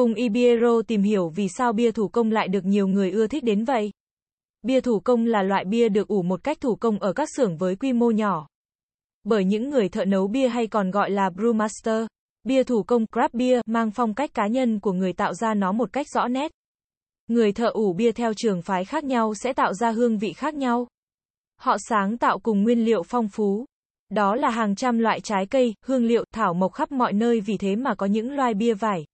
Cùng Ibiero tìm hiểu vì sao bia thủ công lại được nhiều người ưa thích đến vậy. Bia thủ công là loại bia được ủ một cách thủ công ở các xưởng với quy mô nhỏ. Bởi những người thợ nấu bia hay còn gọi là brewmaster, bia thủ công craft beer mang phong cách cá nhân của người tạo ra nó một cách rõ nét. Người thợ ủ bia theo trường phái khác nhau sẽ tạo ra hương vị khác nhau. Họ sáng tạo cùng nguyên liệu phong phú. Đó là hàng trăm loại trái cây, hương liệu, thảo mộc khắp mọi nơi vì thế mà có những loài bia vải,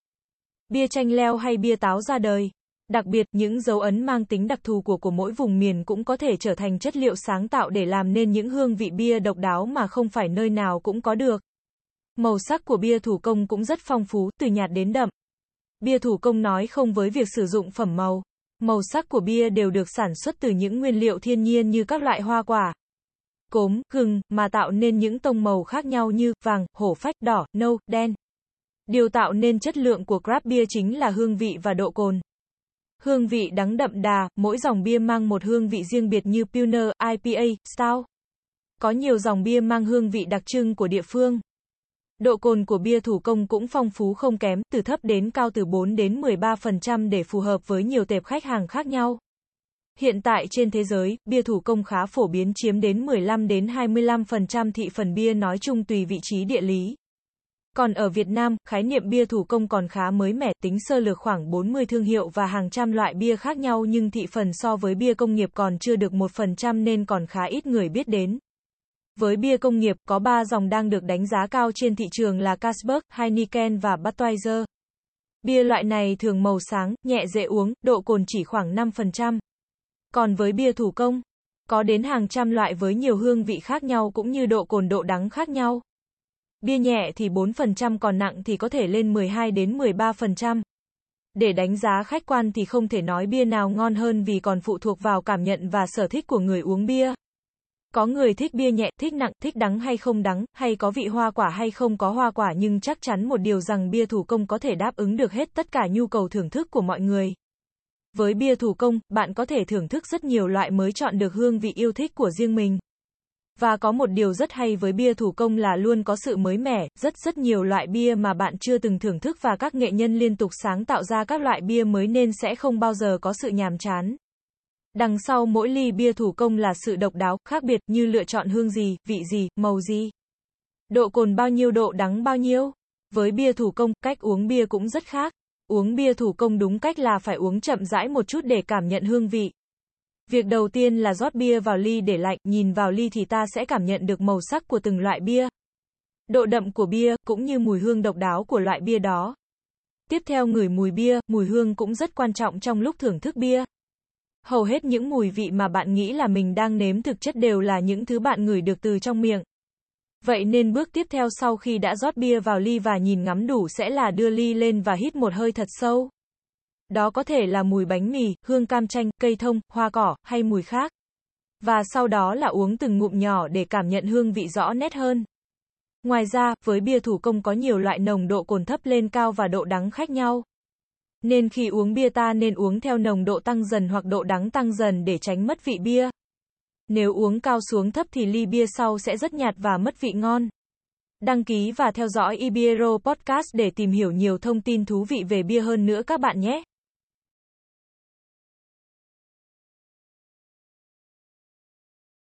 bia chanh leo hay bia táo ra đời. Đặc biệt, những dấu ấn mang tính đặc thù của của mỗi vùng miền cũng có thể trở thành chất liệu sáng tạo để làm nên những hương vị bia độc đáo mà không phải nơi nào cũng có được. Màu sắc của bia thủ công cũng rất phong phú, từ nhạt đến đậm. Bia thủ công nói không với việc sử dụng phẩm màu. Màu sắc của bia đều được sản xuất từ những nguyên liệu thiên nhiên như các loại hoa quả, cốm, gừng, mà tạo nên những tông màu khác nhau như vàng, hổ phách, đỏ, nâu, đen. Điều tạo nên chất lượng của craft bia chính là hương vị và độ cồn. Hương vị đắng đậm đà, mỗi dòng bia mang một hương vị riêng biệt như Pilsner, IPA, Stout. Có nhiều dòng bia mang hương vị đặc trưng của địa phương. Độ cồn của bia thủ công cũng phong phú không kém, từ thấp đến cao từ 4 đến 13% để phù hợp với nhiều tệp khách hàng khác nhau. Hiện tại trên thế giới, bia thủ công khá phổ biến chiếm đến 15 đến 25% thị phần bia nói chung tùy vị trí địa lý. Còn ở Việt Nam, khái niệm bia thủ công còn khá mới mẻ, tính sơ lược khoảng 40 thương hiệu và hàng trăm loại bia khác nhau nhưng thị phần so với bia công nghiệp còn chưa được 1% nên còn khá ít người biết đến. Với bia công nghiệp, có 3 dòng đang được đánh giá cao trên thị trường là Carlsberg, Heineken và Budweiser. Bia loại này thường màu sáng, nhẹ dễ uống, độ cồn chỉ khoảng 5%. Còn với bia thủ công, có đến hàng trăm loại với nhiều hương vị khác nhau cũng như độ cồn độ đắng khác nhau. Bia nhẹ thì 4% còn nặng thì có thể lên 12 đến 13%. Để đánh giá khách quan thì không thể nói bia nào ngon hơn vì còn phụ thuộc vào cảm nhận và sở thích của người uống bia. Có người thích bia nhẹ, thích nặng, thích đắng hay không đắng, hay có vị hoa quả hay không có hoa quả nhưng chắc chắn một điều rằng bia thủ công có thể đáp ứng được hết tất cả nhu cầu thưởng thức của mọi người. Với bia thủ công, bạn có thể thưởng thức rất nhiều loại mới chọn được hương vị yêu thích của riêng mình. Và có một điều rất hay với bia thủ công là luôn có sự mới mẻ, rất rất nhiều loại bia mà bạn chưa từng thưởng thức và các nghệ nhân liên tục sáng tạo ra các loại bia mới nên sẽ không bao giờ có sự nhàm chán. Đằng sau mỗi ly bia thủ công là sự độc đáo, khác biệt như lựa chọn hương gì, vị gì, màu gì. Độ cồn bao nhiêu độ đắng bao nhiêu. Với bia thủ công, cách uống bia cũng rất khác. Uống bia thủ công đúng cách là phải uống chậm rãi một chút để cảm nhận hương vị. Việc đầu tiên là rót bia vào ly để lạnh, nhìn vào ly thì ta sẽ cảm nhận được màu sắc của từng loại bia. Độ đậm của bia, cũng như mùi hương độc đáo của loại bia đó. Tiếp theo ngửi mùi bia, mùi hương cũng rất quan trọng trong lúc thưởng thức bia. Hầu hết những mùi vị mà bạn nghĩ là mình đang nếm thực chất đều là những thứ bạn ngửi được từ trong miệng. Vậy nên bước tiếp theo sau khi đã rót bia vào ly và nhìn ngắm đủ sẽ là đưa ly lên và hít một hơi thật sâu. Đó có thể là mùi bánh mì, hương cam chanh, cây thông, hoa cỏ, hay mùi khác. Và sau đó là uống từng ngụm nhỏ để cảm nhận hương vị rõ nét hơn. Ngoài ra, với bia thủ công có nhiều loại nồng độ cồn thấp lên cao và độ đắng khác nhau. Nên khi uống bia ta nên uống theo nồng độ tăng dần hoặc độ đắng tăng dần để tránh mất vị bia. Nếu uống cao xuống thấp thì ly bia sau sẽ rất nhạt và mất vị ngon. Đăng ký và theo dõi Ibiero Podcast để tìm hiểu nhiều thông tin thú vị về bia hơn nữa các bạn nhé.